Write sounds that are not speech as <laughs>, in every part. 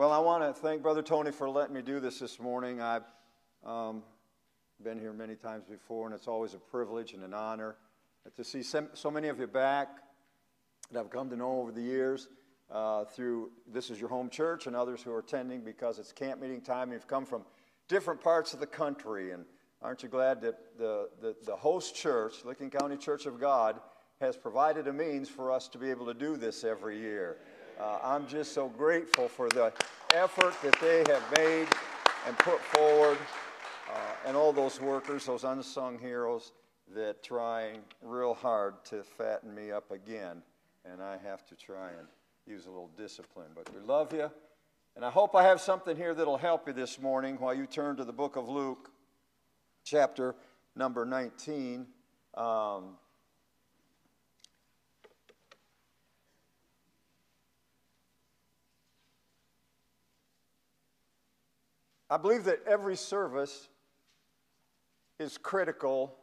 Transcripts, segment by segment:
Well, I want to thank Brother Tony for letting me do this this morning. I've um, been here many times before, and it's always a privilege and an honor to see so many of you back that I've come to know over the years uh, through this is your home church and others who are attending because it's camp meeting time. You've come from different parts of the country, and aren't you glad that the, the, the host church, Licking County Church of God, has provided a means for us to be able to do this every year? Uh, I'm just so grateful for the effort that they have made and put forward, uh, and all those workers, those unsung heroes that try real hard to fatten me up again, and I have to try and use a little discipline. But we love you, and I hope I have something here that'll help you this morning while you turn to the book of Luke, chapter number 19. Um, I believe that every service is critical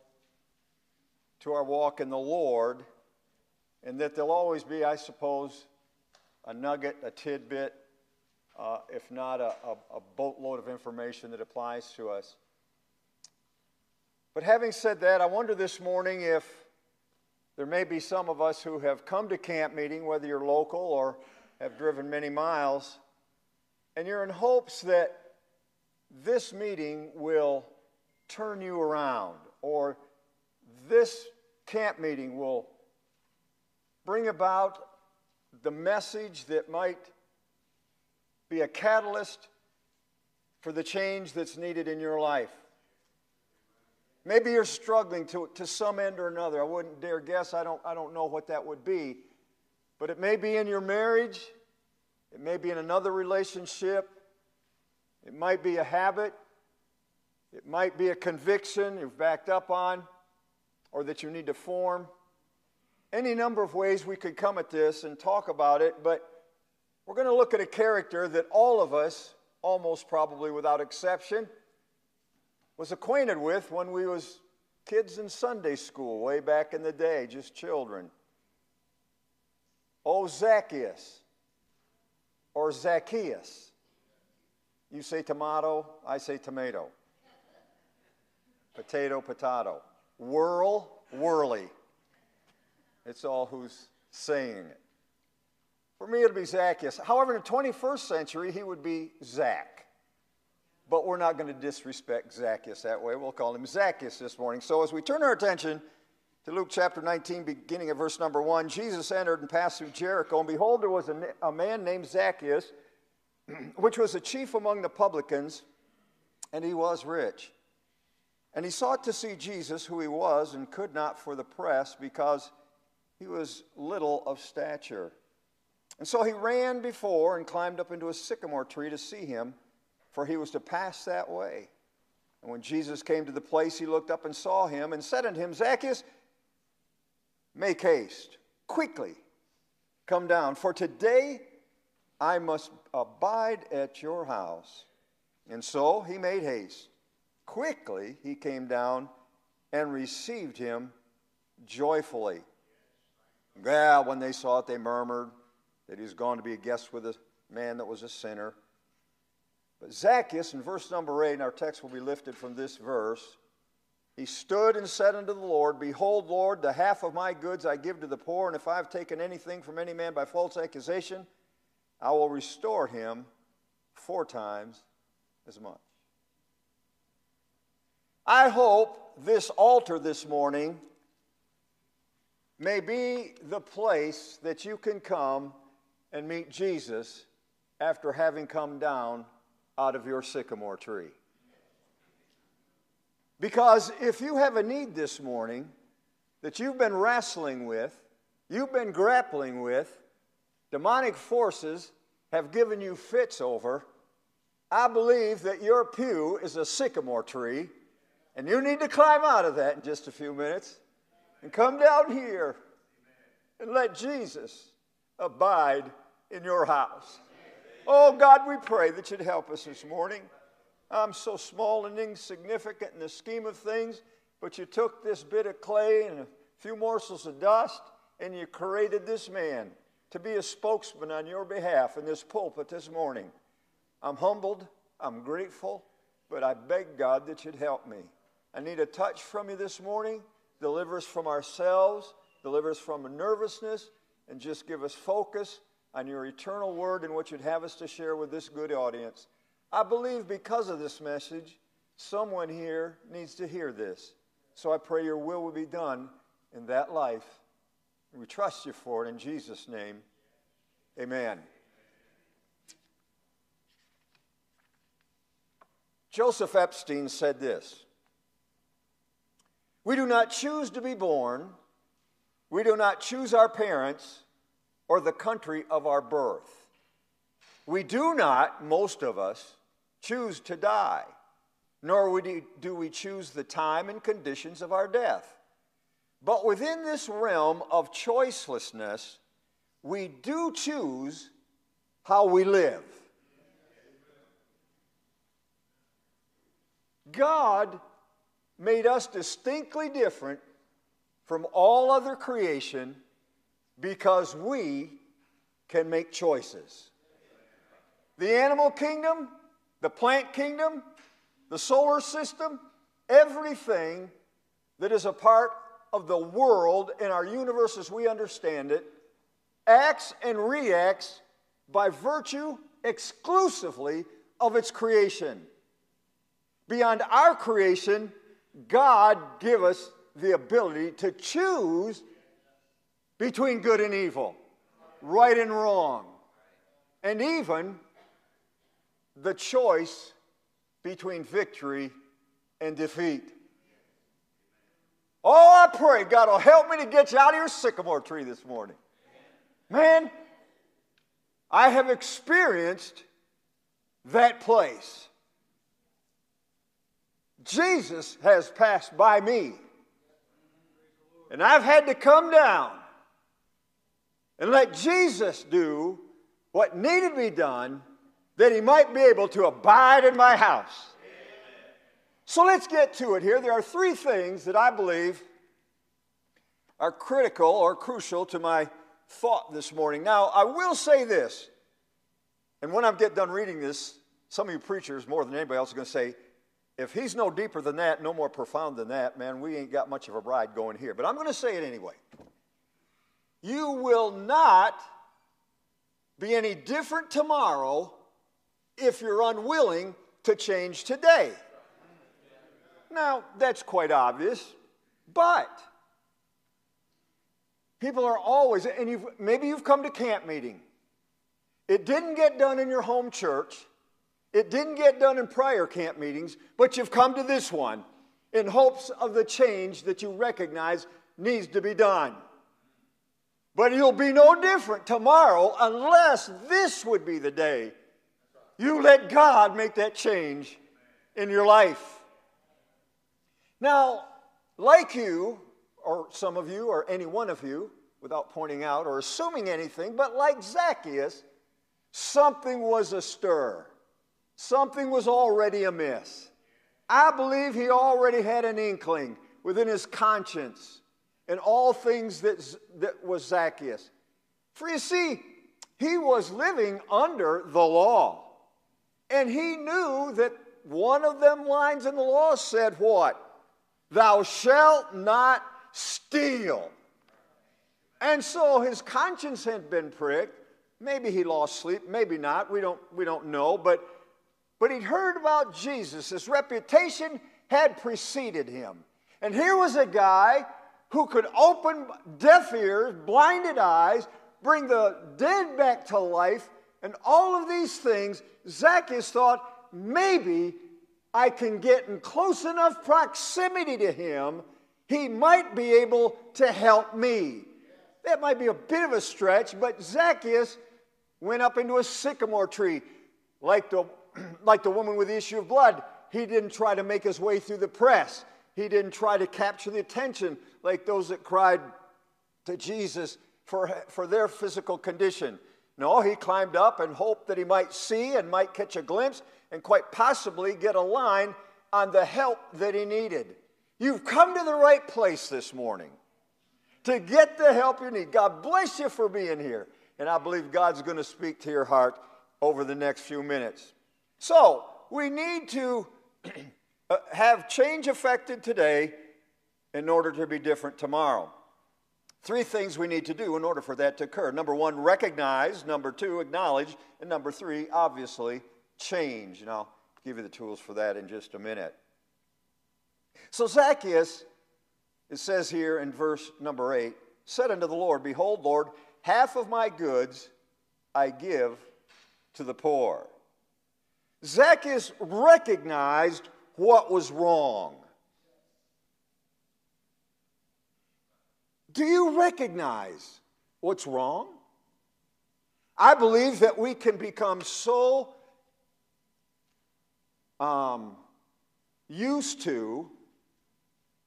to our walk in the Lord, and that there'll always be, I suppose, a nugget, a tidbit, uh, if not a, a, a boatload of information that applies to us. But having said that, I wonder this morning if there may be some of us who have come to camp meeting, whether you're local or have driven many miles, and you're in hopes that this meeting will turn you around, or this camp meeting will bring about the message that might be a catalyst for the change that's needed in your life. Maybe you're struggling to, to some end or another. I wouldn't dare guess. I don't, I don't know what that would be. But it may be in your marriage, it may be in another relationship, it might be a habit, it might be a conviction you've backed up on, or that you need to form. Any number of ways we could come at this and talk about it, but we're going to look at a character that all of us, almost probably without exception, was acquainted with when we was kids in Sunday school way back in the day, just children. Oh, Zacchaeus or Zacchaeus. You say tomato, I say tomato. Potato, potato. Whirl, whirly. It's all who's saying it. For me, it'll be Zacchaeus. However, in the 21st century, he would be Zach. But we're not going to disrespect Zacchaeus that way. We'll call him Zacchaeus this morning. So, as we turn our attention to Luke chapter 19, beginning at verse number 1, Jesus entered and passed through Jericho, and behold, there was a, a man named Zacchaeus <clears throat> which was a chief among the publicans, and he was rich. And he sought to see Jesus, who he was, and could not for the press, because he was little of stature. And so he ran before and climbed up into a sycamore tree to see him, for he was to pass that way. And when Jesus came to the place, he looked up and saw him, and said unto him, Zacchaeus, make haste, quickly come down, for today I must abide at your house. And so he made haste. Quickly he came down and received him joyfully. Well, when they saw it, they murmured that he was going to be a guest with a man that was a sinner. But Zacchaeus, in verse number 8, and our text will be lifted from this verse, he stood and said unto the Lord, Behold, Lord, the half of my goods I give to the poor, and if I have taken anything from any man by false accusation, I will restore him four times as much. I hope this altar this morning may be the place that you can come and meet Jesus after having come down out of your sycamore tree. Because if you have a need this morning that you've been wrestling with, you've been grappling with, demonic forces have given you fits over, I believe that your pew is a sycamore tree, and you need to climb out of that in just a few minutes and come down here and let Jesus abide in your house. Oh, God, we pray that you'd help us this morning. I'm so small and insignificant in the scheme of things, but you took this bit of clay and a few morsels of dust and you created this man to be a spokesman on your behalf in this pulpit this morning. I'm humbled, I'm grateful, but I beg God that you'd help me. I need a touch from you this morning. Deliver us from ourselves, deliver us from nervousness, and just give us focus on your eternal word and what you'd have us to share with this good audience. I believe because of this message, someone here needs to hear this. So I pray your will will be done in that life. We trust you for it in Jesus' name. Amen. Joseph Epstein said this We do not choose to be born, we do not choose our parents or the country of our birth. We do not, most of us, choose to die, nor do we choose the time and conditions of our death. But within this realm of choicelessness, we do choose how we live. God made us distinctly different from all other creation because we can make choices. The animal kingdom, the plant kingdom, the solar system, everything that is a part of the world and our universe as we understand it acts and reacts by virtue exclusively of its creation. Beyond our creation, God give us the ability to choose between good and evil, right and wrong, and even the choice between victory and defeat. Oh, I pray God will help me to get you out of your sycamore tree this morning. Man, I have experienced that place. Jesus has passed by me. And I've had to come down and let Jesus do what needed to be done that he might be able to abide in my house. So let's get to it here. There are three things that I believe are critical or crucial to my thought this morning. Now, I will say this, and when I get done reading this, some of you preachers, more than anybody else, are going to say, if he's no deeper than that, no more profound than that, man, we ain't got much of a bride going here. But I'm going to say it anyway. You will not be any different tomorrow if you're unwilling to change today. Now, that's quite obvious, but people are always, and you've, maybe you've come to camp meeting. It didn't get done in your home church. It didn't get done in prior camp meetings, but you've come to this one in hopes of the change that you recognize needs to be done. But you'll be no different tomorrow unless this would be the day you let God make that change in your life. Now, like you, or some of you, or any one of you, without pointing out or assuming anything, but like Zacchaeus, something was astir. Something was already amiss. I believe he already had an inkling within his conscience in all things that, that was Zacchaeus. For you see, he was living under the law. And he knew that one of them lines in the law said, What? Thou shalt not steal. And so his conscience had been pricked. Maybe he lost sleep, maybe not. We don't, we don't know. But, but he'd heard about Jesus. His reputation had preceded him. And here was a guy who could open deaf ears, blinded eyes, bring the dead back to life, and all of these things, Zacchaeus thought, maybe I can get in close enough proximity to him, he might be able to help me. That might be a bit of a stretch, but Zacchaeus went up into a sycamore tree like the, <clears throat> like the woman with the issue of blood. He didn't try to make his way through the press. He didn't try to capture the attention like those that cried to Jesus for, for their physical condition. No, he climbed up and hoped that he might see and might catch a glimpse and quite possibly get a line on the help that he needed. You've come to the right place this morning to get the help you need. God bless you for being here. And I believe God's going to speak to your heart over the next few minutes. So, we need to <clears throat> uh, have change affected today in order to be different tomorrow. Three things we need to do in order for that to occur. Number one, recognize. Number two, acknowledge. And number three, obviously, change. And I'll give you the tools for that in just a minute. So Zacchaeus, it says here in verse number eight, said unto the Lord, Behold, Lord, half of my goods I give to the poor. Zacchaeus recognized what was wrong. Do you recognize what's wrong? I believe that we can become so um, used to,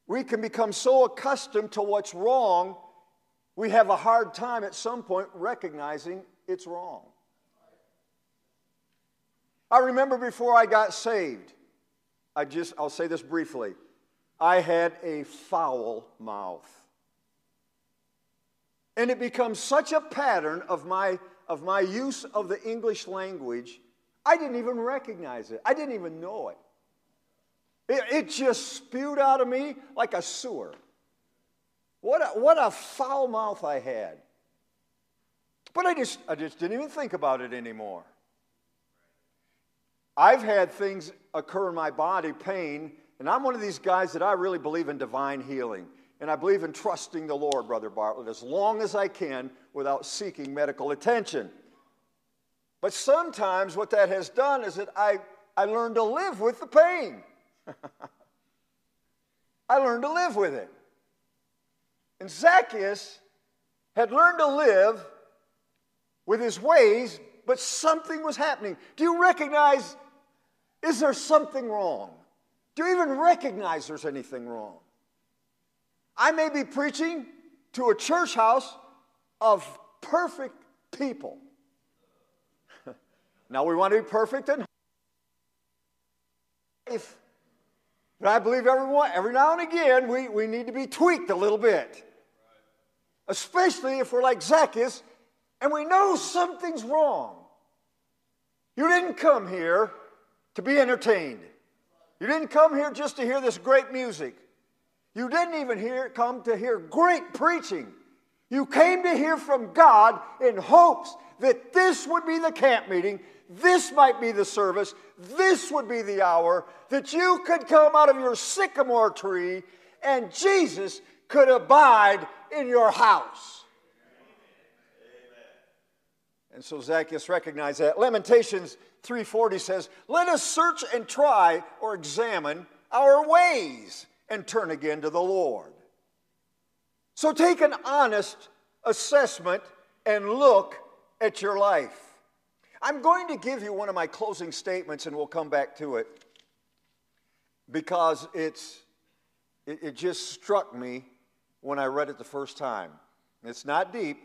we can become so accustomed to what's wrong, we have a hard time at some point recognizing it's wrong. I remember before I got saved, I just, I'll say this briefly. I had a foul mouth. And it becomes such a pattern of my, of my use of the English language, I didn't even recognize it. I didn't even know it. It, it just spewed out of me like a sewer. What a, what a foul mouth I had. But I just, I just didn't even think about it anymore. I've had things occur in my body, pain, and I'm one of these guys that I really believe in divine healing. And I believe in trusting the Lord, Brother Bartlett, as long as I can without seeking medical attention. But sometimes what that has done is that I, I learned to live with the pain. <laughs> I learned to live with it. And Zacchaeus had learned to live with his ways, but something was happening. Do you recognize? Is there something wrong? Do you even recognize there's anything wrong? I may be preaching to a church house of perfect people. Now we want to be perfect in life. But I believe everyone, every now and again we, we need to be tweaked a little bit. Especially if we're like Zacchaeus and we know something's wrong. You didn't come here to be entertained. You didn't come here just to hear this great music. You didn't even hear, come to hear great preaching. You came to hear from God in hopes that this would be the camp meeting, this might be the service, this would be the hour that you could come out of your sycamore tree and Jesus could abide in your house. And so Zacchaeus recognized that. Lamentations 3:40 says, "Let us search and try or examine our ways and turn again to the Lord." So take an honest assessment and look at your life. I'm going to give you one of my closing statements and we'll come back to it because it's it, it just struck me when I read it the first time. It's not deep,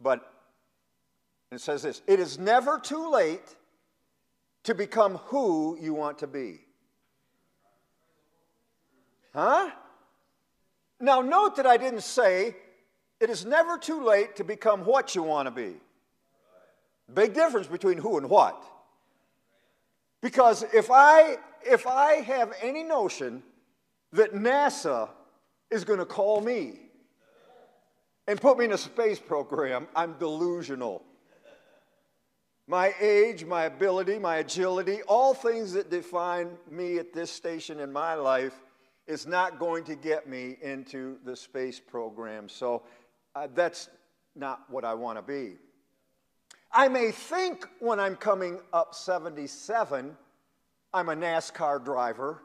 but it says this It is never too late to become who you want to be. Huh? Now, note that I didn't say it is never too late to become what you want to be. Big difference between who and what. Because if I if I have any notion that NASA is going to call me and put me in a space program, I'm delusional. My age, my ability, my agility, all things that define me at this station in my life is not going to get me into the space program. So uh, that's not what I want to be. I may think when I'm coming up 77, I'm a NASCAR driver,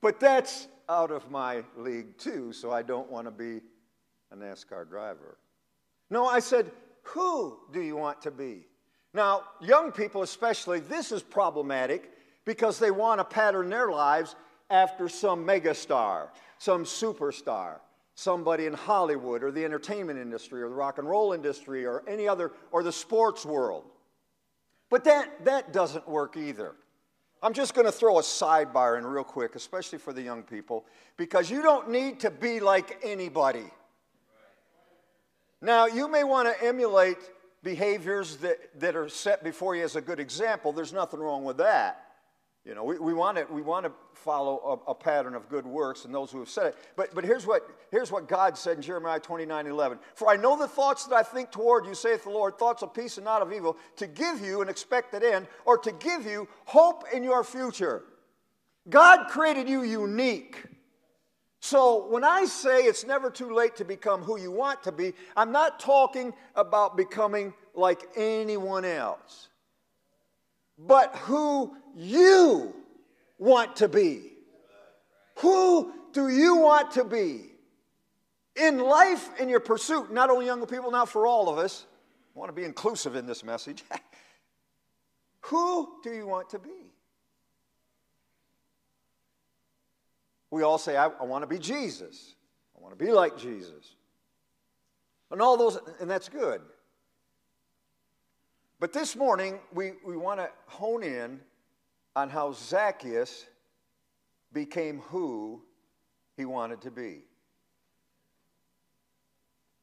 but that's out of my league too, so I don't want to be a NASCAR driver. No, I said, who do you want to be? Now, young people especially, this is problematic because they want to pattern their lives after some megastar, some superstar, somebody in Hollywood or the entertainment industry or the rock and roll industry or any other, or the sports world. But that, that doesn't work either. I'm just going to throw a sidebar in real quick, especially for the young people, because you don't need to be like anybody. Now, you may want to emulate behaviors that, that are set before you as a good example, there's nothing wrong with that. You know, we, we, want, to, we want to follow a, a, pattern of good works and those who have said it. But, but here's, what, here's what God said in Jeremiah 29 11. For I know the thoughts that I think toward you, saith the Lord, thoughts of peace and not of evil, to give you an expected end, or to give you hope in your future. God created you unique. So when I say it's never too late to become who you want to be, I'm not talking about becoming like anyone else, but who you want to be. Who do you want to be? In life, in your pursuit, not only young people, now for all of us, I want to be inclusive in this message. <laughs> who do you want to be? We all say, I, I want to be Jesus. I want to be like Jesus. And all those, and that's good. But this morning, we, we want to hone in on how Zacchaeus became who he wanted to be.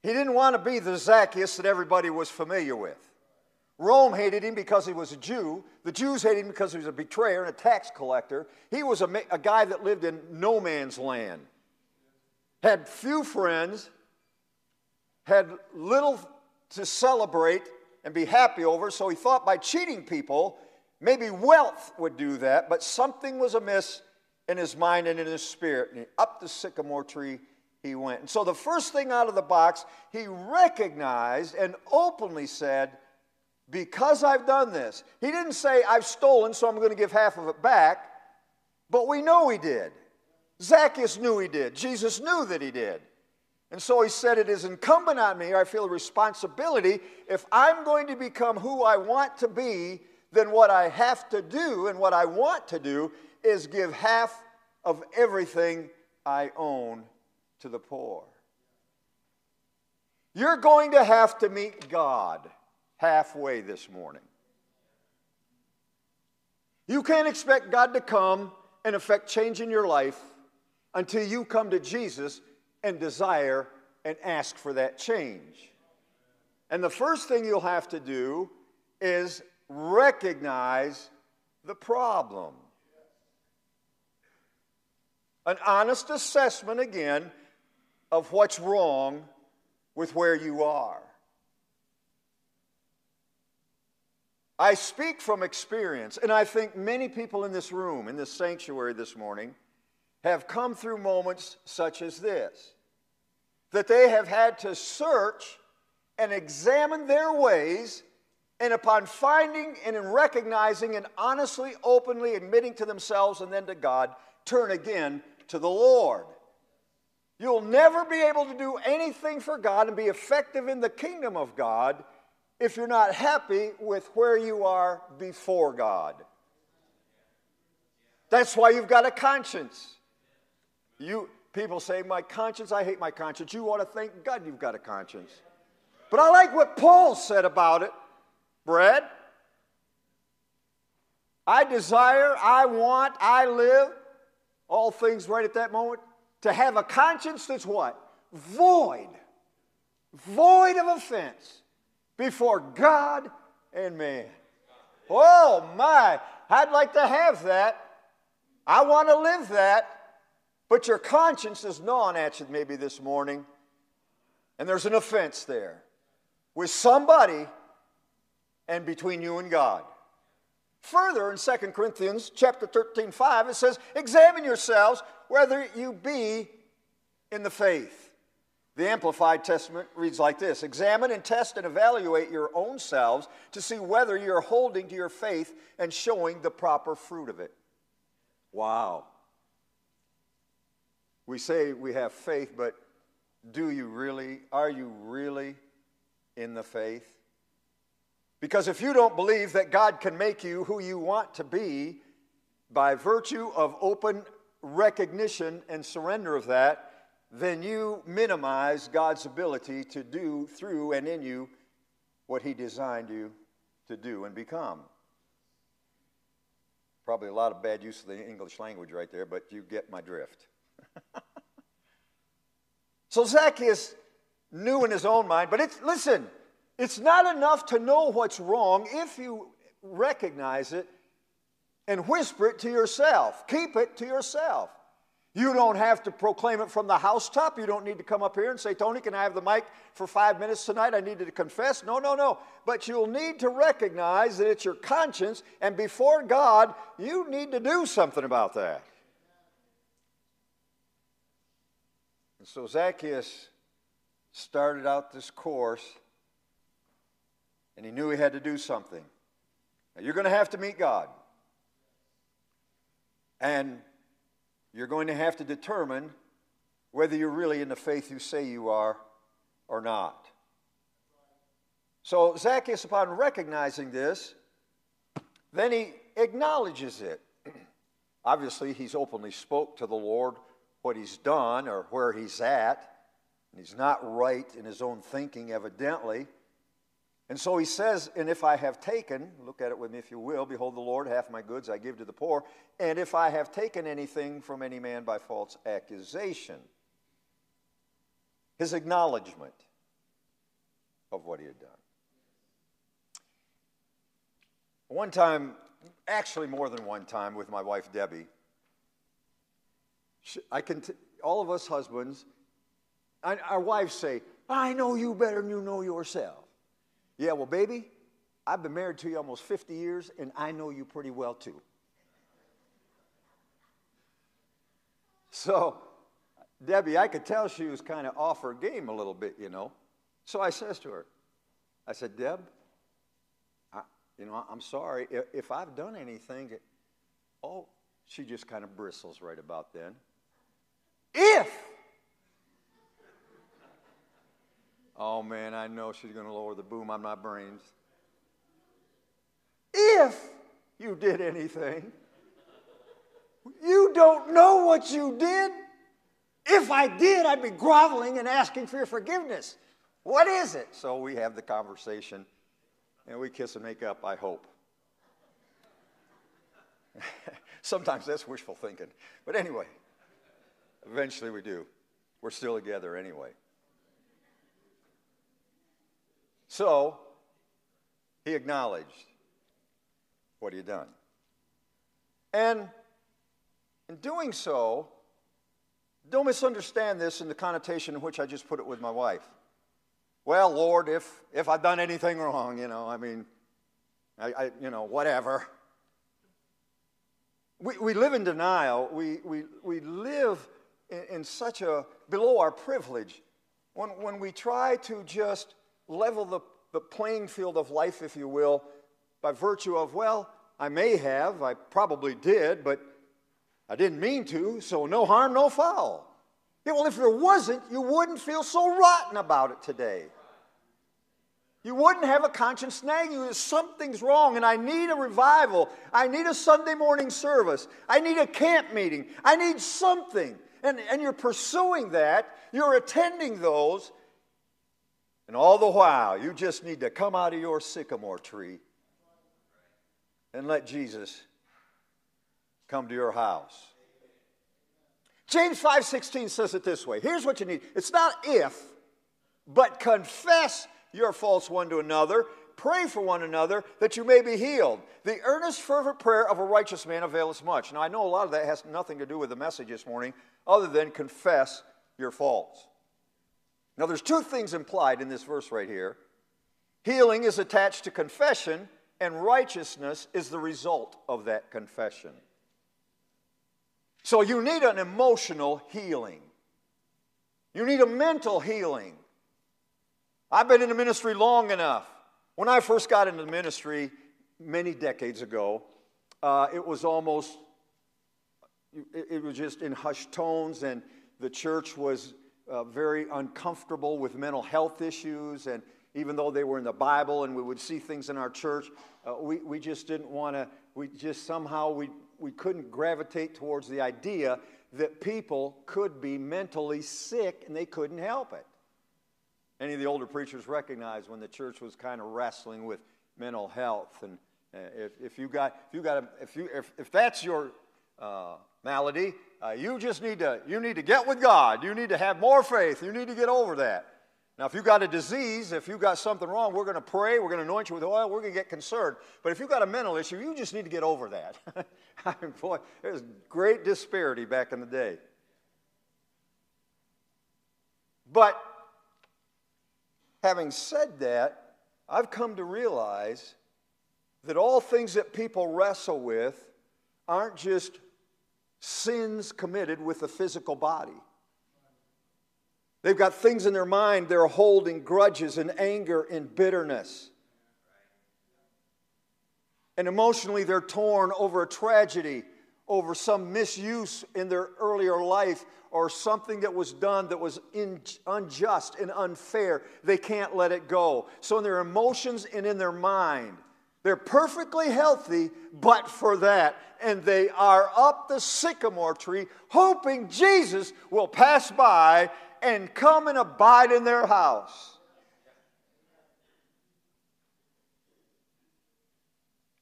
He didn't want to be the Zacchaeus that everybody was familiar with. Rome hated him because he was a Jew. The Jews hated him because he was a betrayer and a tax collector. He was a, a guy that lived in no man's land, had few friends, had little to celebrate and be happy over. So he thought by cheating people, maybe wealth would do that, but something was amiss in his mind and in his spirit. And up the sycamore tree he went. And so the first thing out of the box, he recognized and openly said, because I've done this. He didn't say, I've stolen, so I'm going to give half of it back, but we know he did. Zacchaeus knew he did. Jesus knew that he did. And so he said, It is incumbent on me, I feel a responsibility. If I'm going to become who I want to be, then what I have to do and what I want to do is give half of everything I own to the poor. You're going to have to meet God halfway this morning. You can't expect God to come and affect change in your life until you come to Jesus and desire and ask for that change. And the first thing you'll have to do is recognize the problem. An honest assessment, again, of what's wrong with where you are. I speak from experience, and I think many people in this room, in this sanctuary this morning, have come through moments such as this that they have had to search and examine their ways, and upon finding and in recognizing and honestly, openly admitting to themselves and then to God, turn again to the Lord. You'll never be able to do anything for God and be effective in the kingdom of God if you're not happy with where you are before God. That's why you've got a conscience. You people say, My conscience, I hate my conscience. You ought to thank God you've got a conscience. But I like what Paul said about it, Brad. I desire, I want, I live, all things right at that moment, to have a conscience that's what? Void. Void of offense before God and man. Oh my, I'd like to have that. I want to live that. But your conscience is gnawing at you maybe this morning, and there's an offense there with somebody and between you and God. Further in 2 Corinthians chapter 13, 5, it says, Examine yourselves whether you be in the faith. The Amplified Testament reads like this Examine and test and evaluate your own selves to see whether you're holding to your faith and showing the proper fruit of it. Wow. We say we have faith, but do you really? Are you really in the faith? Because if you don't believe that God can make you who you want to be by virtue of open recognition and surrender of that, then you minimize God's ability to do through and in you what He designed you to do and become. Probably a lot of bad use of the English language right there, but you get my drift. <laughs> so Zacchaeus knew in his own mind, but it's, listen, It's not enough to know what's wrong if you recognize it and whisper it to yourself. Keep it to yourself. You don't have to proclaim it from the housetop. You don't need to come up here and say, Tony, can I have the mic for five minutes tonight? I needed to confess. No, no, no. But you'll need to recognize that it's your conscience, and before God, you need to do something about that. And so Zacchaeus started out this course, and he knew he had to do something. Now, you're going to have to meet God. And you're going to have to determine whether you're really in the faith you say you are or not. So Zacchaeus, upon recognizing this, then he acknowledges it. <clears throat> Obviously, he's openly spoke to the Lord what he's done or where he's at. And He's not right in his own thinking, evidently. And so he says, And if I have taken, look at it with me if you will, behold, the Lord, half my goods I give to the poor. And if I have taken anything from any man by false accusation, his acknowledgement of what he had done. One time, actually more than one time, with my wife Debbie, I can t- all of us husbands, I, our wives say, I know you better than you know yourself. Yeah, well, baby, I've been married to you almost 50 years, and I know you pretty well too. So, Debbie, I could tell she was kind of off her game a little bit, you know. So I says to her, I said, Deb, I, you know, I'm sorry if, if I've done anything. oh, she just kind of bristles right about then. If Oh man, I know she's going to lower the boom on my brains. If you did anything, you don't know what you did. If I did, I'd be groveling and asking for your forgiveness. What is it? So we have the conversation and we kiss and make up, I hope. <laughs> Sometimes that's wishful thinking. But anyway, eventually we do. We're still together anyway. So he acknowledged what he had done. And in doing so, don't misunderstand this in the connotation in which I just put it with my wife. Well, Lord, if, if I've done anything wrong, you know, I mean, I, I you know, whatever. We, we live in denial. We, we, we live in, in such a below our privilege when, when we try to just level the, the playing field of life, if you will, by virtue of, well, I may have, I probably did, but I didn't mean to, so no harm, no foul. Yeah, well, if there wasn't, you wouldn't feel so rotten about it today. You wouldn't have a conscience nagging you. that Something's wrong, and I need a revival. I need a Sunday morning service. I need a camp meeting. I need something. And, and you're pursuing that. You're attending those. And all the while, you just need to come out of your sycamore tree and let Jesus come to your house. James 5:16 says it this way. Here's what you need. It's not if, but confess your faults one to another, pray for one another that you may be healed. The earnest fervent prayer of a righteous man availeth much. Now I know a lot of that has nothing to do with the message this morning other than confess your faults. Now, there's two things implied in this verse right here healing is attached to confession, and righteousness is the result of that confession. So, you need an emotional healing, you need a mental healing. I've been in the ministry long enough. When I first got into ministry many decades ago, uh, it was almost, it, it was just in hushed tones, and the church was uh, very uncomfortable with mental health issues. And even though they were in the Bible and we would see things in our church, uh, we, we just didn't want to, we just somehow, we, we couldn't gravitate towards the idea that people could be mentally sick and they couldn't help it. Any of the older preachers recognized when the church was kind of wrestling with mental health. And uh, if, if you got, if you got, a, if you, if, if that's your uh, malady, uh, you just need to, you need to get with God. You need to have more faith. You need to get over that. Now, if you've got a disease, if you've got something wrong, we're going to pray, we're going to anoint you with oil, we're going to get concerned. But if you've got a mental issue, you just need to get over that. <laughs> I mean, boy, there's great disparity back in the day. But having said that, I've come to realize that all things that people wrestle with aren't just sins committed with the physical body. They've got things in their mind they're holding grudges and anger and bitterness. And emotionally, they're torn over a tragedy, over some misuse in their earlier life, or something that was done that was in, unjust and unfair. They can't let it go. So, in their emotions and in their mind, they're perfectly healthy, but for that. And they are up the sycamore tree, hoping Jesus will pass by and come and abide in their house.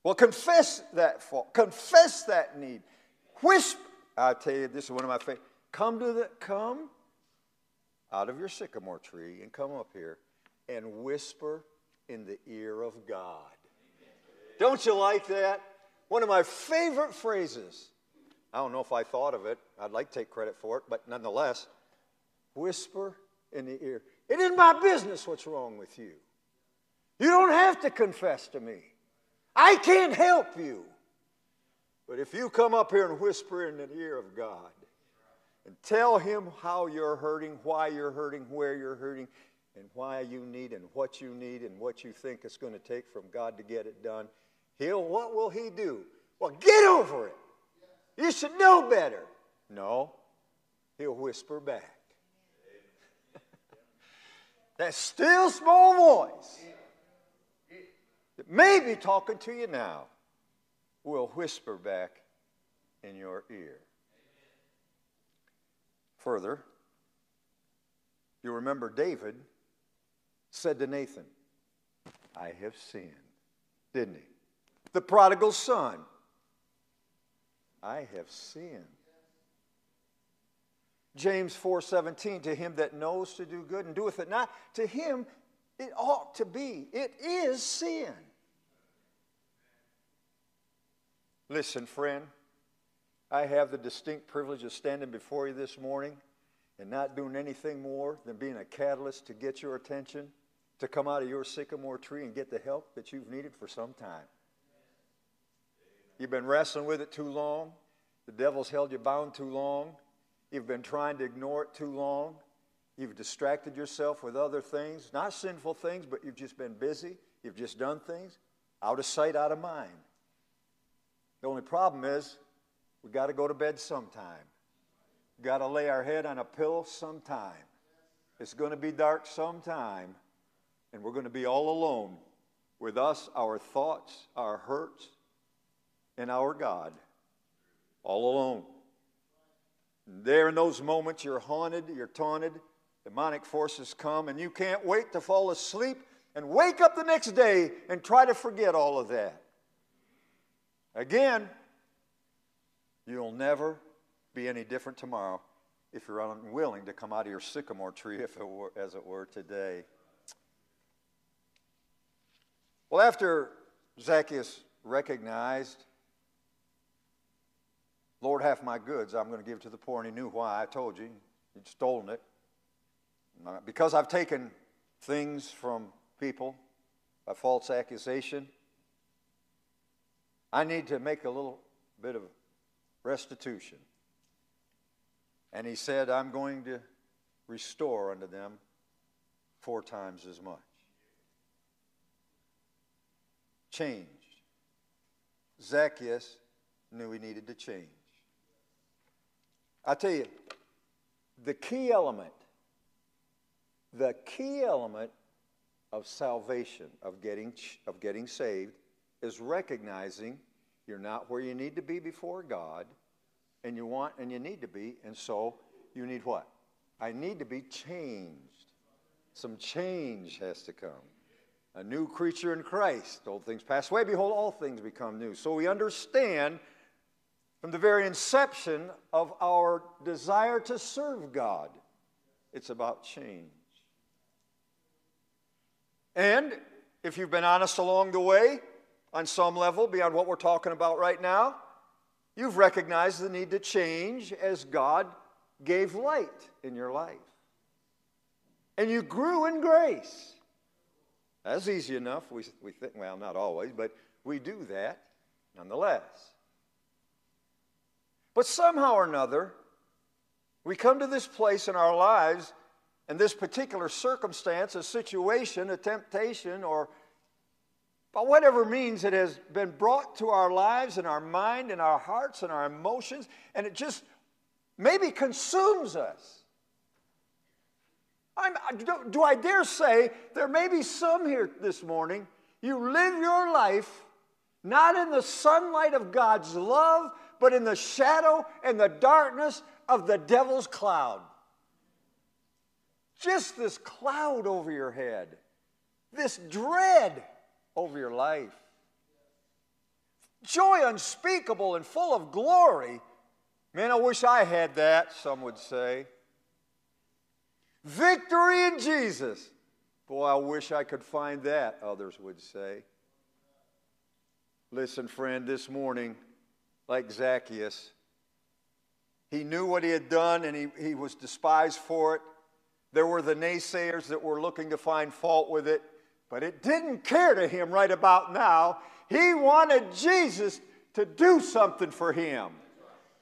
Well, confess that fault, confess that need. Whisper. I tell you, this is one of my favorite. Come to the come out of your sycamore tree and come up here and whisper in the ear of God. Don't you like that? One of my favorite phrases. I don't know if I thought of it. I'd like to take credit for it, but nonetheless, whisper in the ear. It isn't my business what's wrong with you. You don't have to confess to me. I can't help you. But if you come up here and whisper in the ear of God and tell him how you're hurting, why you're hurting, where you're hurting, and why you need and what you need and what you think it's going to take from God to get it done, he'll what will he do? Well, get over it. You should know better. No, he'll whisper back. <laughs> that still small voice that may be talking to you now will whisper back in your ear. Further, you remember David said to Nathan, I have sinned, didn't he? The prodigal son, I have sinned. James 4:17 to him that knows to do good and doeth it not to him it ought to be it is sin Listen friend I have the distinct privilege of standing before you this morning and not doing anything more than being a catalyst to get your attention to come out of your sycamore tree and get the help that you've needed for some time. You've been wrestling with it too long. The devil's held you bound too long. You've been trying to ignore it too long. You've distracted yourself with other things, not sinful things, but you've just been busy. You've just done things out of sight, out of mind. The only problem is we got to go to bed sometime. Got to lay our head on a pillow sometime. It's going to be dark sometime, and we're going to be all alone with us, our thoughts, our hurts, and our God. All alone. There in those moments, you're haunted, you're taunted, demonic forces come, and you can't wait to fall asleep and wake up the next day and try to forget all of that. Again, you'll never be any different tomorrow if you're unwilling to come out of your sycamore tree, <laughs> if it were, as it were today. Well, after Zacchaeus recognized Lord, half my goods I'm going to give to the poor. And he knew why. I told you. He'd stolen it. Because I've taken things from people by false accusation, I need to make a little bit of restitution. And he said, I'm going to restore unto them four times as much. Changed. Zacchaeus knew he needed to change. I tell you, the key element, the key element of salvation, of getting, of getting saved, is recognizing you're not where you need to be before God, and you want and you need to be, and so you need what? I need to be changed. Some change has to come. A new creature in Christ. Old things pass away, behold, all things become new. So we understand from the very inception of our desire to serve God. It's about change. And if you've been honest along the way, on some level, beyond what we're talking about right now, you've recognized the need to change as God gave light in your life. And you grew in grace. That's easy enough. We, we think, well, not always, but we do that nonetheless. But somehow or another, we come to this place in our lives, and this particular circumstance, a situation, a temptation, or by whatever means it has been brought to our lives and our mind and our hearts and our emotions, and it just maybe consumes us. I'm, do I dare say there may be some here this morning, you live your life not in the sunlight of God's love, but in the shadow and the darkness of the devil's cloud. Just this cloud over your head, this dread over your life. Joy unspeakable and full of glory. Man, I wish I had that, some would say. Victory in Jesus. Boy, I wish I could find that, others would say. Listen, friend, this morning, like Zacchaeus, he knew what he had done and he, he was despised for it. There were the naysayers that were looking to find fault with it, but it didn't care to him right about now. He wanted Jesus to do something for him.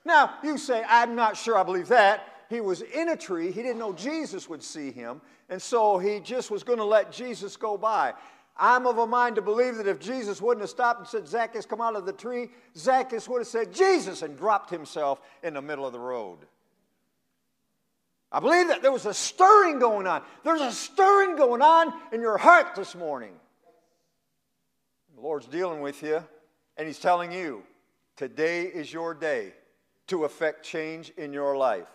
Now, you say, I'm not sure I believe that. He was in a tree. He didn't know Jesus would see him. And so he just was going to let Jesus go by. I'm of a mind to believe that if Jesus wouldn't have stopped and said, Zacchaeus, come out of the tree, Zacchaeus would have said, Jesus, and dropped himself in the middle of the road. I believe that there was a stirring going on. There's a stirring going on in your heart this morning. The Lord's dealing with you, and He's telling you, today is your day to effect change in your life.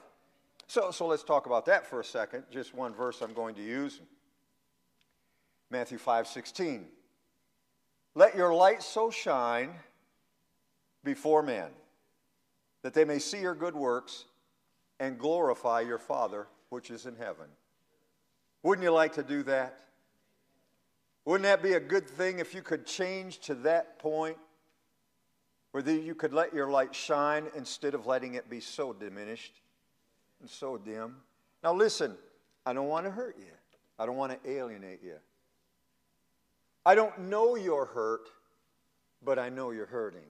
So, so let's talk about that for a second. Just one verse I'm going to use. Matthew 5 16. Let your light so shine before men that they may see your good works and glorify your Father which is in heaven. Wouldn't you like to do that? Wouldn't that be a good thing if you could change to that point where you could let your light shine instead of letting it be so diminished and so dim? Now, listen, I don't want to hurt you, I don't want to alienate you. I don't know you're hurt, but I know you're hurting.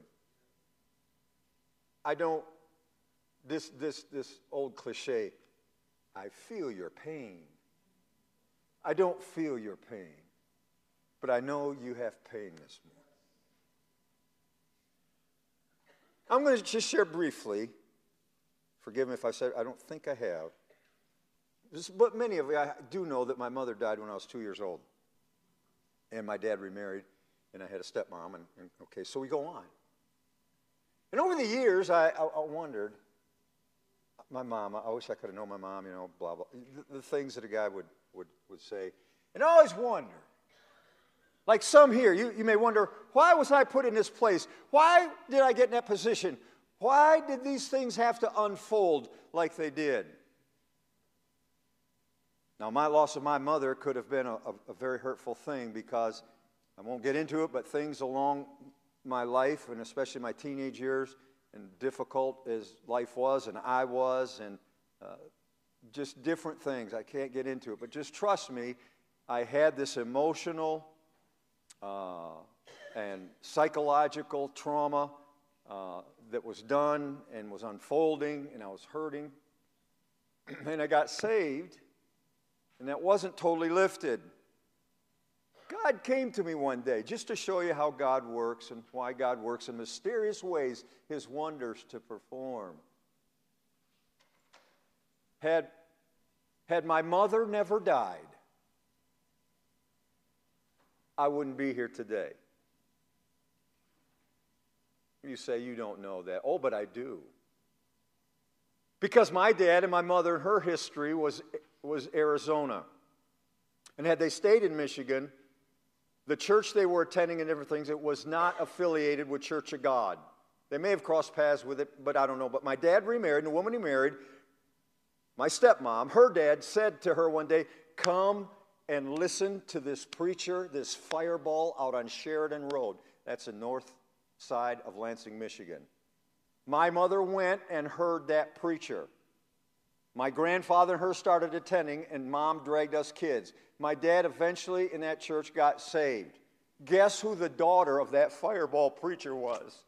I don't, this, this, this old cliche, I feel your pain. I don't feel your pain, but I know you have pain this morning. I'm going to just share briefly. Forgive me if I said I don't think I have. But many of you, I do know that my mother died when I was two years old and my dad remarried, and I had a stepmom, and, and okay, so we go on. And over the years, I, I, I wondered, my mom, I wish I could have known my mom, you know, blah, blah, the, the things that a guy would, would, would say. And I always wonder, like some here, you, you may wonder, why was I put in this place? Why did I get in that position? Why did these things have to unfold like they did? Now, my loss of my mother could have been a, a, a, very hurtful thing because I won't get into it, but things along my life, and especially my teenage years, and difficult as life was, and I was, and uh, just different things. I can't get into it, but just trust me, I had this emotional uh, and psychological trauma uh, that was done and was unfolding, and I was hurting. <clears throat> and I got saved and that wasn't totally lifted. God came to me one day just to show you how God works and why God works in mysterious ways, his wonders to perform. Had, had my mother never died, I wouldn't be here today. You say you don't know that. Oh, but I do. Because my dad and my mother, and her history was was Arizona. And had they stayed in Michigan, the church they were attending and everything, it was not affiliated with Church of God. They may have crossed paths with it, but I don't know. But my dad remarried, and the woman he married, my stepmom, her dad said to her one day, Come and listen to this preacher, this fireball out on Sheridan Road. That's the north side of Lansing, Michigan. My mother went and heard that preacher. My grandfather and her started attending, and mom dragged us kids. My dad eventually in that church got saved. Guess who the daughter of that fireball preacher was?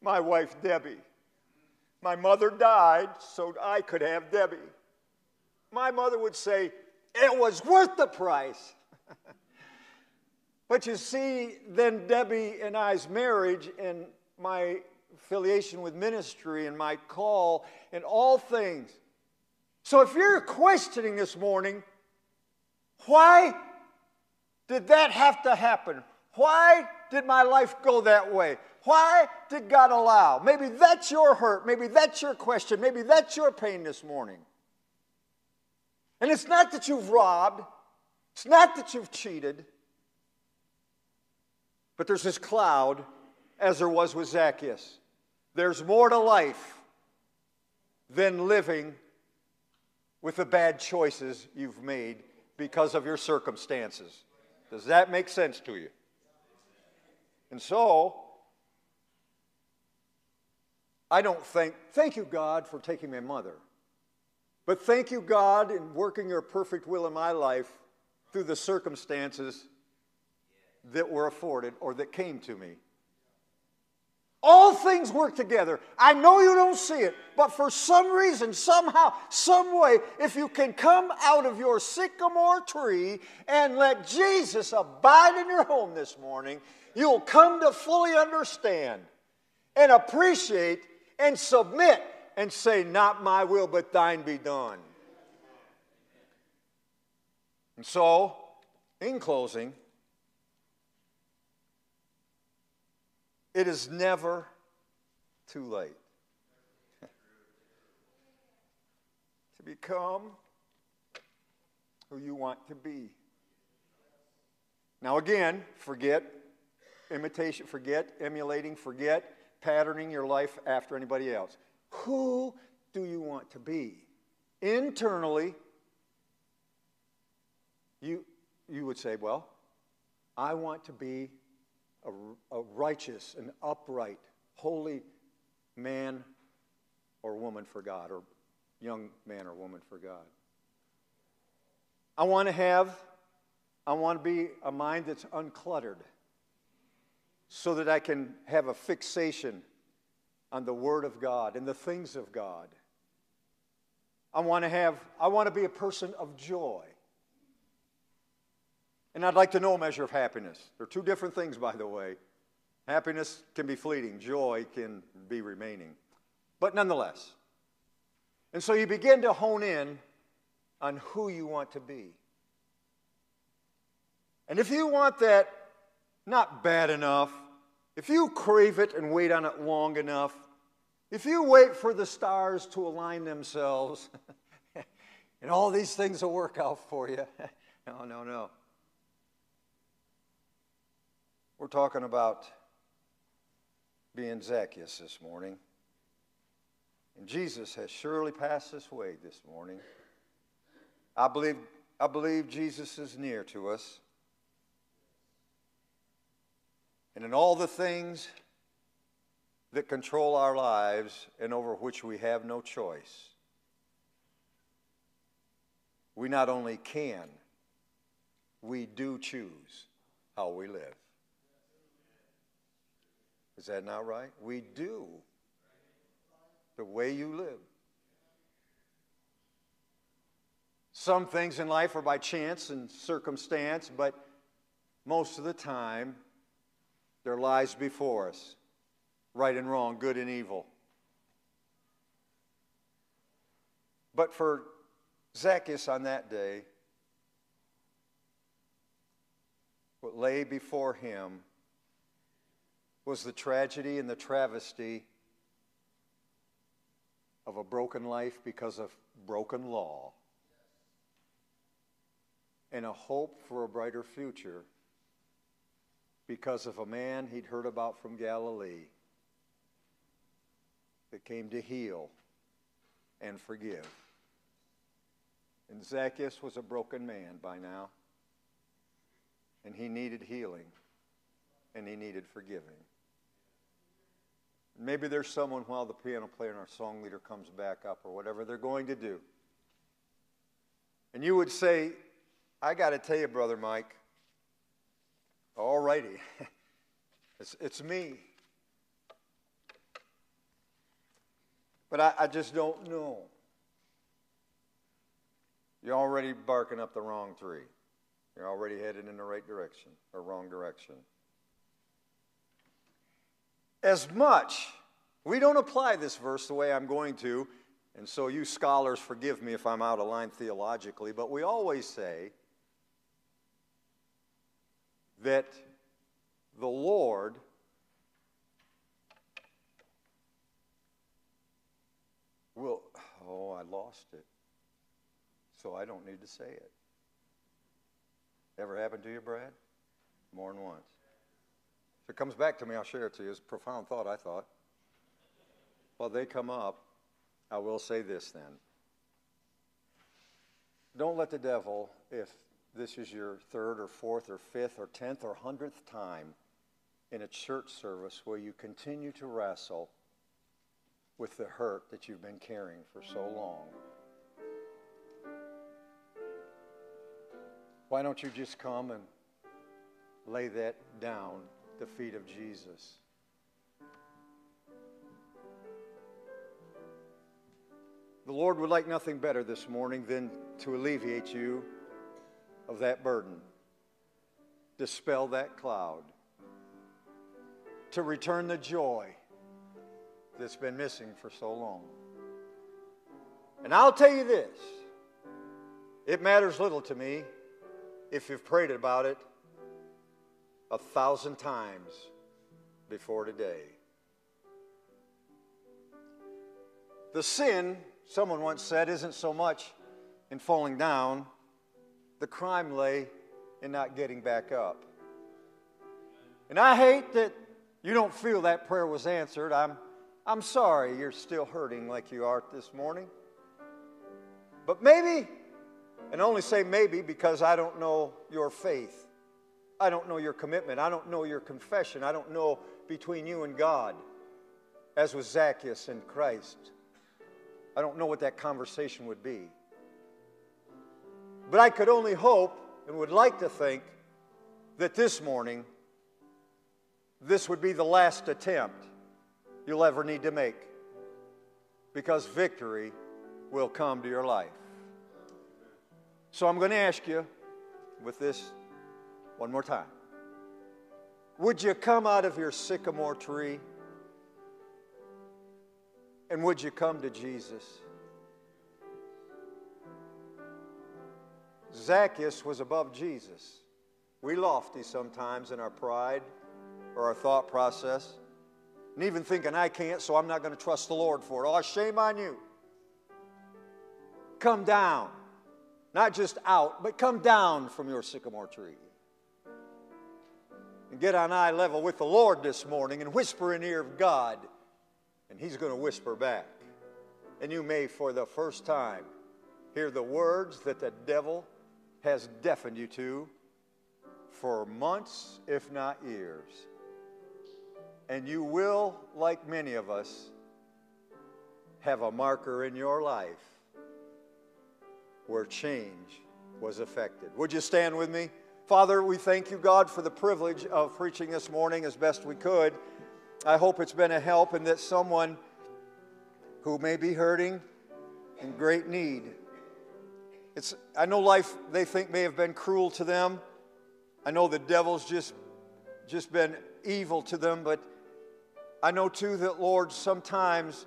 My wife, Debbie. My mother died so I could have Debbie. My mother would say, It was worth the price. <laughs> but you see, then Debbie and I's marriage and my affiliation with ministry and my call and all things. So if you're questioning this morning, why did that have to happen? Why did my life go that way? Why did God allow? Maybe that's your hurt. Maybe that's your question. Maybe that's your pain this morning. And it's not that you've robbed, it's not that you've cheated, but there's this cloud, as there was with Zacchaeus. There's more to life than living with the bad choices you've made because of your circumstances. Does that make sense to you? And so, I don't think, thank you, God, for taking my mother. But thank you, God, in working your perfect will in my life through the circumstances that were afforded or that came to me. All things work together. I know you don't see it, but for some reason, somehow, some way, if you can come out of your sycamore tree and let Jesus abide in your home this morning, you'll come to fully understand and appreciate and submit and say, Not my will, but thine be done. And so, in closing, It is never too late <laughs> to become who you want to be. Now, again, forget imitation, forget emulating, forget patterning your life after anybody else. Who do you want to be? Internally, you, you would say, Well, I want to be a, a righteous and upright, holy man or woman for God, or young man or woman for God. I want to have, I want to be a mind that's uncluttered so that I can have a fixation on the Word of God and the things of God. I want to have, I want to be a person of joy. And I'd like to know a measure of happiness. They're two different things, by the way. Happiness can be fleeting, joy can be remaining. But nonetheless. And so you begin to hone in on who you want to be. And if you want that not bad enough, if you crave it and wait on it long enough, if you wait for the stars to align themselves, <laughs> and all these things will work out for you. <laughs> no, no, no. We're talking about being Zacchaeus this morning. And Jesus has surely passed this way this morning. I believe, I believe Jesus is near to us. And in all the things that control our lives and over which we have no choice, we not only can, we do choose how we live. Is that not right? We do. The way you live. Some things in life are by chance and circumstance, but most of the time, there lies before us right and wrong, good and evil. But for Zacchaeus on that day, what lay before him was the tragedy and the travesty of a broken life because of broken law and a hope for a brighter future because of a man he'd heard about from Galilee that came to heal and forgive. And Zacchaeus was a broken man by now. And he needed healing. And he needed forgiving. Maybe there's someone while the piano player and our song leader comes back up or whatever they're going to do. And you would say, I got to tell you, Brother Mike, all righty, <laughs> it's, it's me. But I, I just don't know. You're already barking up the wrong tree. You're already headed in the right direction or wrong direction. As much, we don't apply this verse the way I'm going to, and so you scholars forgive me if I'm out of line theologically, but we always say that the Lord will, oh, I lost it. So I don't need to say it. Ever happened to you, Brad? More than once. If it comes back to me, I'll share it to you. It's a profound thought, I thought. While they come up, I will say this then. Don't let the devil, if this is your third or fourth or fifth or tenth or hundredth time in a church service where you continue to wrestle with the hurt that you've been carrying for so long. Why don't you just come and lay that down the feet of Jesus? The Lord would like nothing better this morning than to alleviate you of that burden, dispel that cloud, to return the joy that's been missing for so long. And I'll tell you this it matters little to me if you've prayed about it a thousand times before today. The sin, someone once said, isn't so much in falling down, the crime lay in not getting back up. And I hate that you don't feel that prayer was answered. I'm, I'm sorry you're still hurting like you are this morning. But maybe and only say maybe because I don't know your faith. I don't know your commitment. I don't know your confession. I don't know between you and God, as with Zacchaeus and Christ. I don't know what that conversation would be. But I could only hope and would like to think that this morning, this would be the last attempt you'll ever need to make because victory will come to your life. So I'm going to ask you with this one more time. Would you come out of your sycamore tree? And would you come to Jesus? Zacchaeus was above Jesus. We lofty sometimes in our pride or our thought process, and even thinking, I can't, so I'm not going to trust the Lord for it. Oh, shame on you. Come down. Not just out, but come down from your sycamore tree. And get on eye level with the Lord this morning and whisper in the ear of God, and He's going to whisper back. And you may, for the first time, hear the words that the devil has deafened you to for months, if not years. And you will, like many of us, have a marker in your life where change was effected. Would you stand with me? Father, we thank you, God, for the privilege of preaching this morning as best we could. I hope it's been a help and that someone who may be hurting in great need. It's, I know life they think may have been cruel to them. I know the devil's just, just been evil to them, but I know too that, Lord, sometimes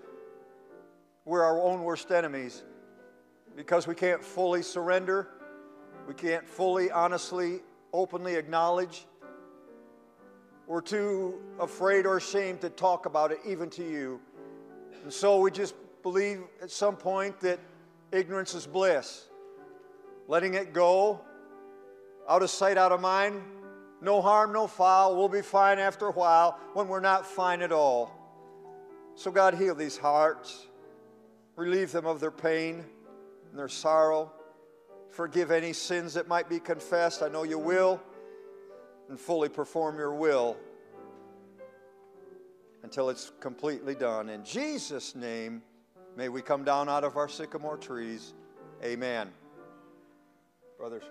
we're our own worst enemies because we can't fully surrender, we can't fully, honestly, openly acknowledge. We're too afraid or ashamed to talk about it, even to you. And so we just believe at some point that ignorance is bliss. Letting it go, out of sight, out of mind, no harm, no foul. We'll be fine after a while when we're not fine at all. So, God, heal these hearts, relieve them of their pain and their sorrow. Forgive any sins that might be confessed. I know you will. And fully perform your will until it's completely done. In Jesus' name, may we come down out of our sycamore trees. Amen. Brothers.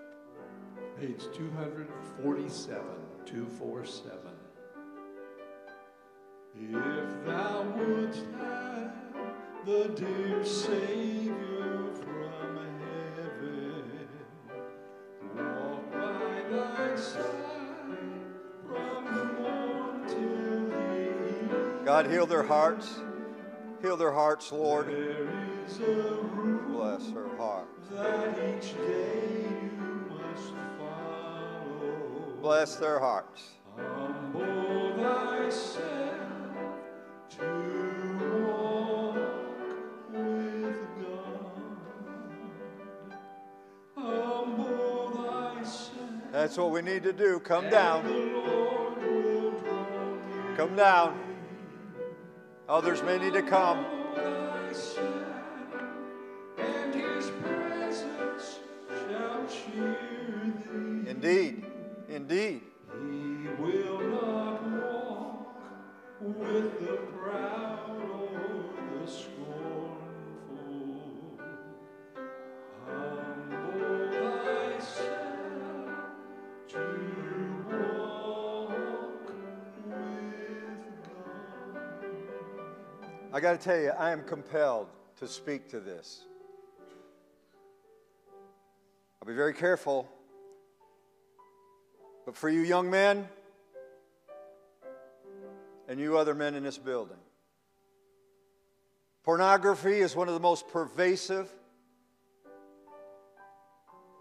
Page 247, 247. If thou wouldst have the dear Savior God, heal their hearts. Heal their hearts, Lord. There is a rule Bless her heart. that each day you. Bless their hearts. Humble thyself to walk with God. Humble thyself, That's what we need to do. Come down. the Lord will draw near. Come down. Others may need to come. Tell you, I am compelled to speak to this. I'll be very careful. But for you young men and you other men in this building, pornography is one of the most pervasive,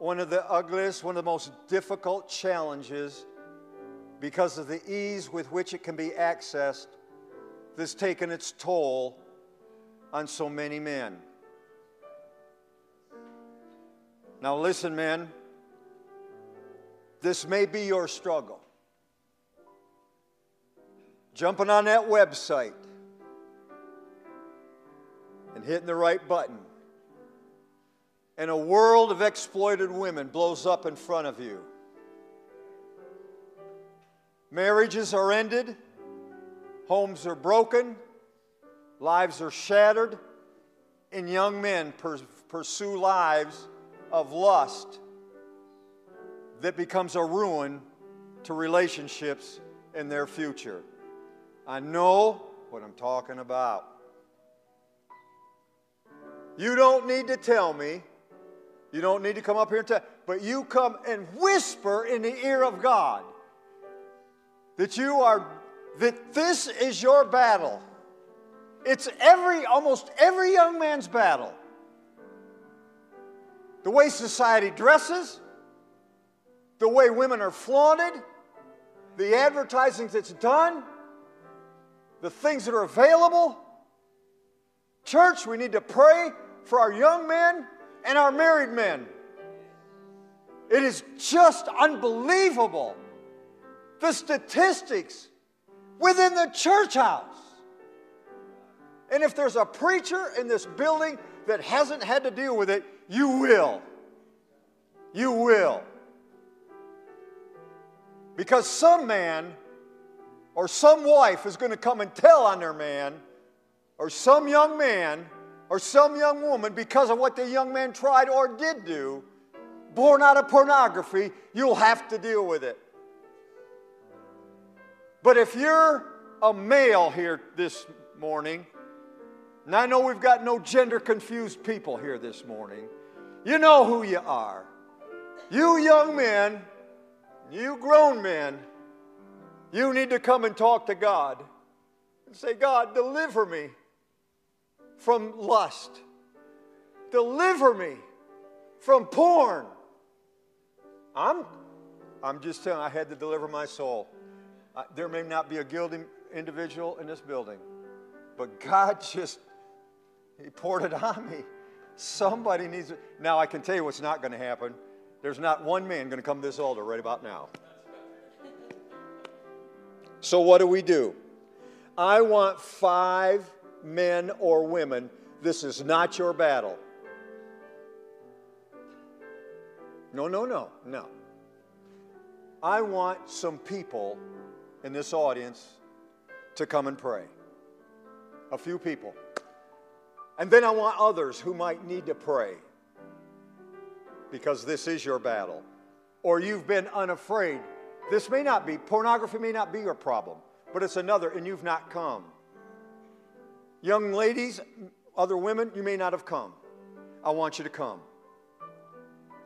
one of the ugliest, one of the most difficult challenges because of the ease with which it can be accessed that's taken its toll on so many men. Now, listen, men, this may be your struggle. Jumping on that website and hitting the right button, and a world of exploited women blows up in front of you. Marriages are ended. Homes are broken, lives are shattered, and young men per- pursue lives of lust that becomes a ruin to relationships in their future. I know what I'm talking about. You don't need to tell me. You don't need to come up here and tell, but you come and whisper in the ear of God that you are that this is your battle. It's every almost every young man's battle. The way society dresses, the way women are flaunted, the advertising that's done, the things that are available. Church, we need to pray for our young men and our married men. It is just unbelievable. The statistics within the church house. And if there's a preacher in this building that hasn't had to deal with it, you will. You will. Because some man or some wife is going to come and tell on their man, or some young man or some young woman, because of what the young man tried or did do, born out of pornography, you'll have to deal with it. But if you're a male here this morning, and I know we've got no gender confused people here this morning, you know who you are. You young men, you grown men, you need to come and talk to God and say, God, deliver me from lust. Deliver me from porn. I'm, I'm just telling I had to deliver my soul. Uh, there may not be a guilty individual in this building, but God <laughs> just, He poured it on me. Somebody needs it. Now, I can tell you what's not going to happen. There's not one man going to come to this altar right about now. So, what do we do? I want five men or women. This is not your battle. No, no, no, no. I want some people in this audience to come and pray. A few people. And then I want others who might need to pray because this is your battle. Or you've been unafraid. This may not be, pornography may not be your problem, but it's another, and you've not come. Young ladies, other women, you may not have come. I want you to come.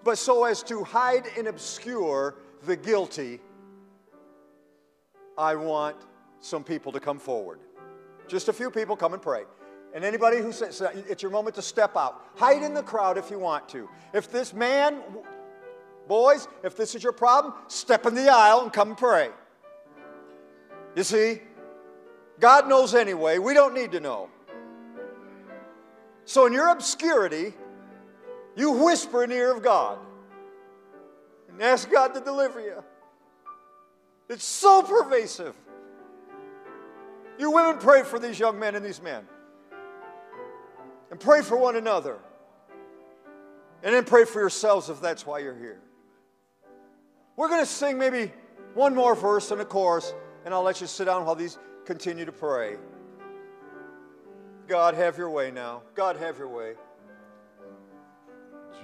But so as to hide and obscure the guilty, I want some people to come forward. Just a few people come and pray. And anybody who says uh, it's your moment to step out, hide in the crowd if you want to. If this man, boys, if this is your problem, step in the aisle and come pray. You see, God knows anyway. We don't need to know. So in your obscurity, you whisper in the ear of God and ask God to deliver you. It's so pervasive. You women pray for these young men and these men. And pray for one another. And then pray for yourselves if that's why you're here. We're going to sing maybe one more verse and a chorus, and I'll let you sit down while these continue to pray. God, have your way now. God, have your way.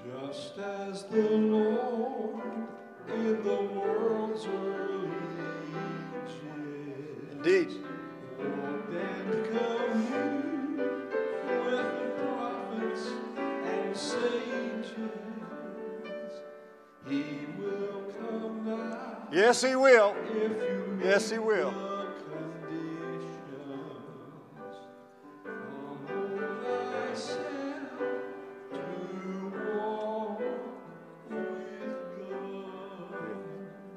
Just as the Lord in the world's early ages Indeed. He will Yes, He will. Yes, He will.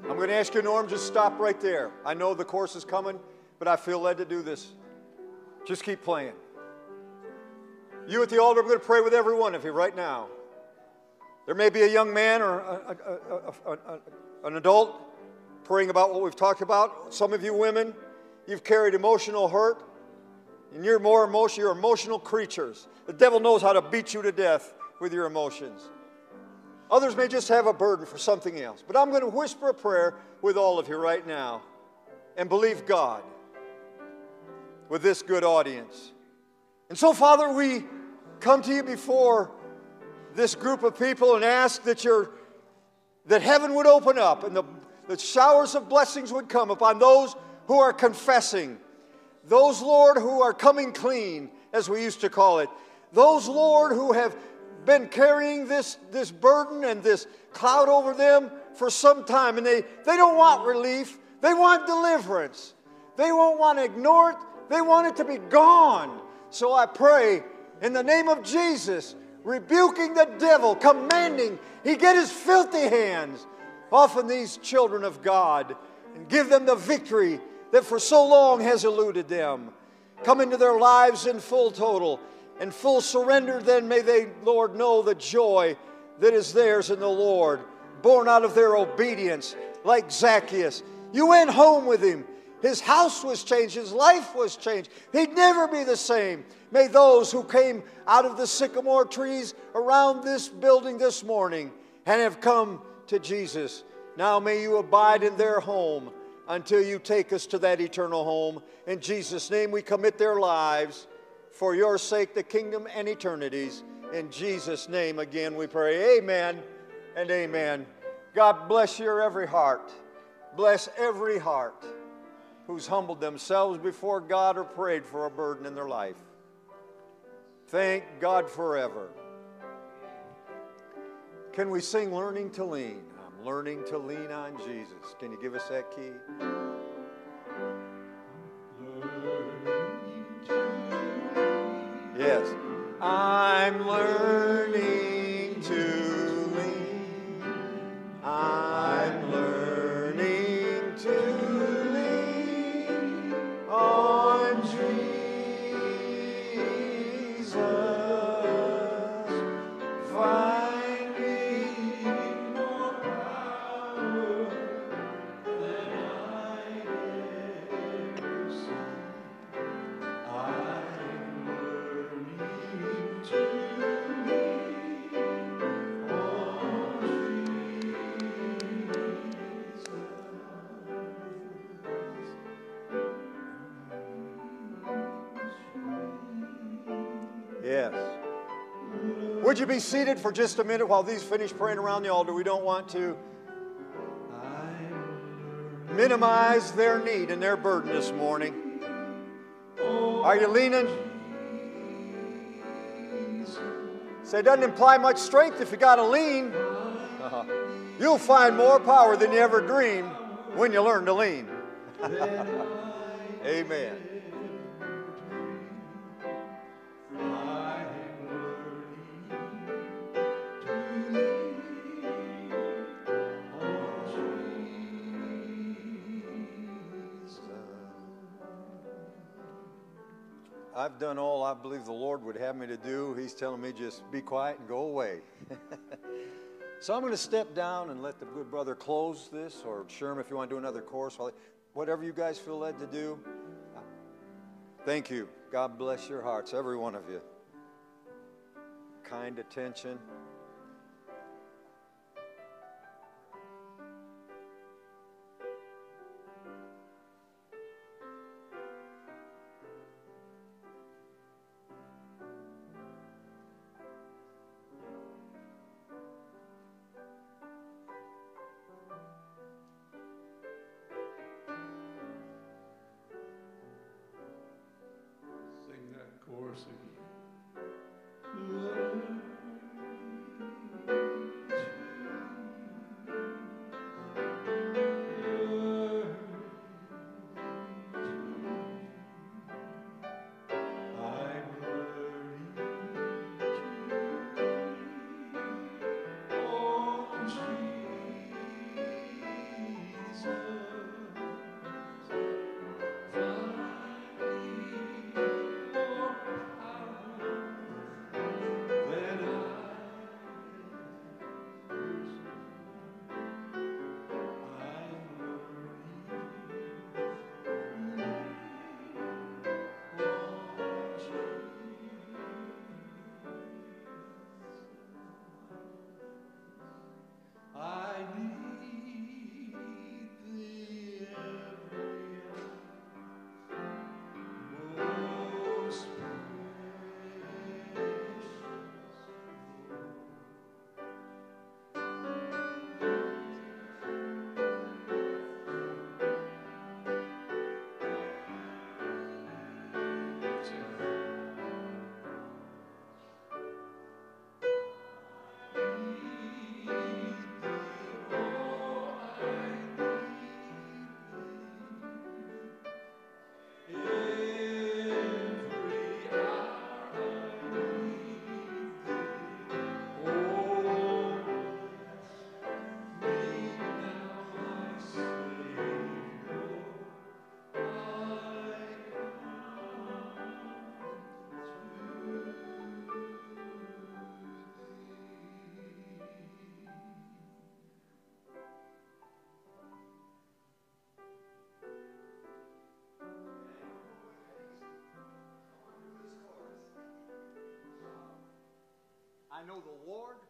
I'm going to ask you, Norm, just stop right there. I know the course is coming, but I feel led to do this. Just keep playing. You at the altar, I'm going to pray with every one of you right now. There may be a young man or a- a- a- an adult praying about what we've talked about. Some of you women, you've carried emotional hurt, and you're more emotional. You're emotional creatures. The devil knows how to beat you to death with your emotions. Others may just have a burden for something else. But I'm going to whisper a prayer with all of you right now and believe God with this good audience. And so, Father, we come to you before this group of people and ask that your that heaven would open up and the, the showers of blessings would come upon those who are confessing, those, Lord, who are coming clean, as we used to call it, those, Lord, who have been carrying this, this burden and this cloud over them for some time, and they, they don't want relief, they want deliverance. They won't want to ignore it, they want it to be gone. So I pray in the name of Jesus, rebuking the devil, commanding he get his filthy hands off of these children of God and give them the victory that for so long has eluded them. Come into their lives in full total and full surrender, then may they, Lord, know the joy that is theirs in the Lord, born out of their obedience, like Zacchaeus. You went home with him. His house was changed, his life was changed. He'd never be the same. May those who came out of the sycamore trees around this building this morning and have come to Jesus, now may you abide in their home until you take us to that eternal home. In Jesus' name, we commit their lives for your sake, the kingdom and eternities. In Jesus' name, again, we pray. Amen and amen. God bless your every heart. Bless every heart who's humbled themselves before God or prayed for a burden in their life. Thank God forever. Can we sing Learning to Lean? I'm learning to lean on Jesus. Can you give us that key? Yes. I'm learning seated for just a minute while these finish praying around the altar? We don't want to minimize their need and their burden this morning. Are you leaning? Say, it doesn't imply much strength if you got to lean. Uh-huh. <laughs> You'll find more power than you ever dreamed when you learn to lean. <laughs> Amen. Done all I believe the Lord would have me to do. He's telling me just be quiet and go away. <laughs> so I'm going to step down and let the good brother close this, or Sherm, if you want to do another course, whatever you guys feel led to do. Thank you. God bless your hearts, every one of you. Kind attention. Know the Lord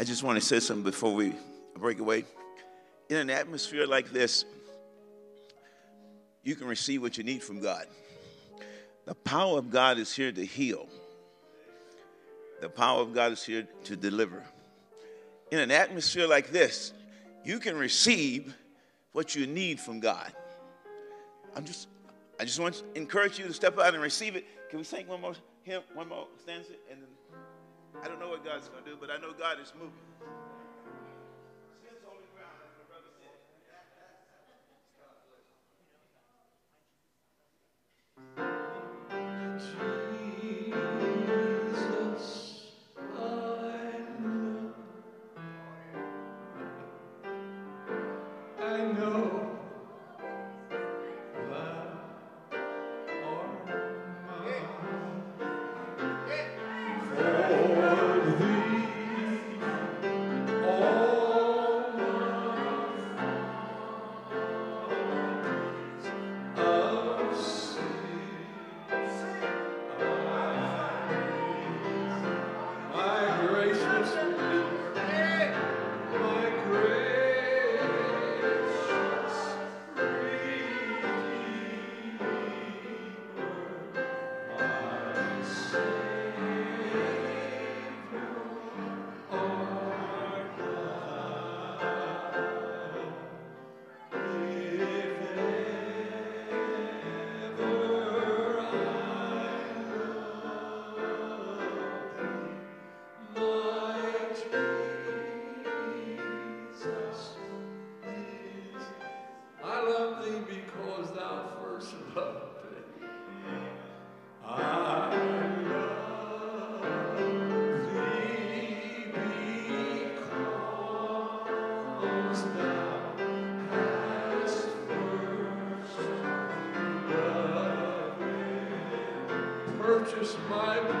I just want to say something before we break away. In an atmosphere like this, you can receive what you need from God. The power of God is here to heal. The power of God is here to deliver. In an atmosphere like this, you can receive what you need from God. I'm just, I just want to encourage you to step out and receive it. Can we sing one more hymn, one more stanza, and then I don't know what God's going to do, but I know God is moving. Purchase my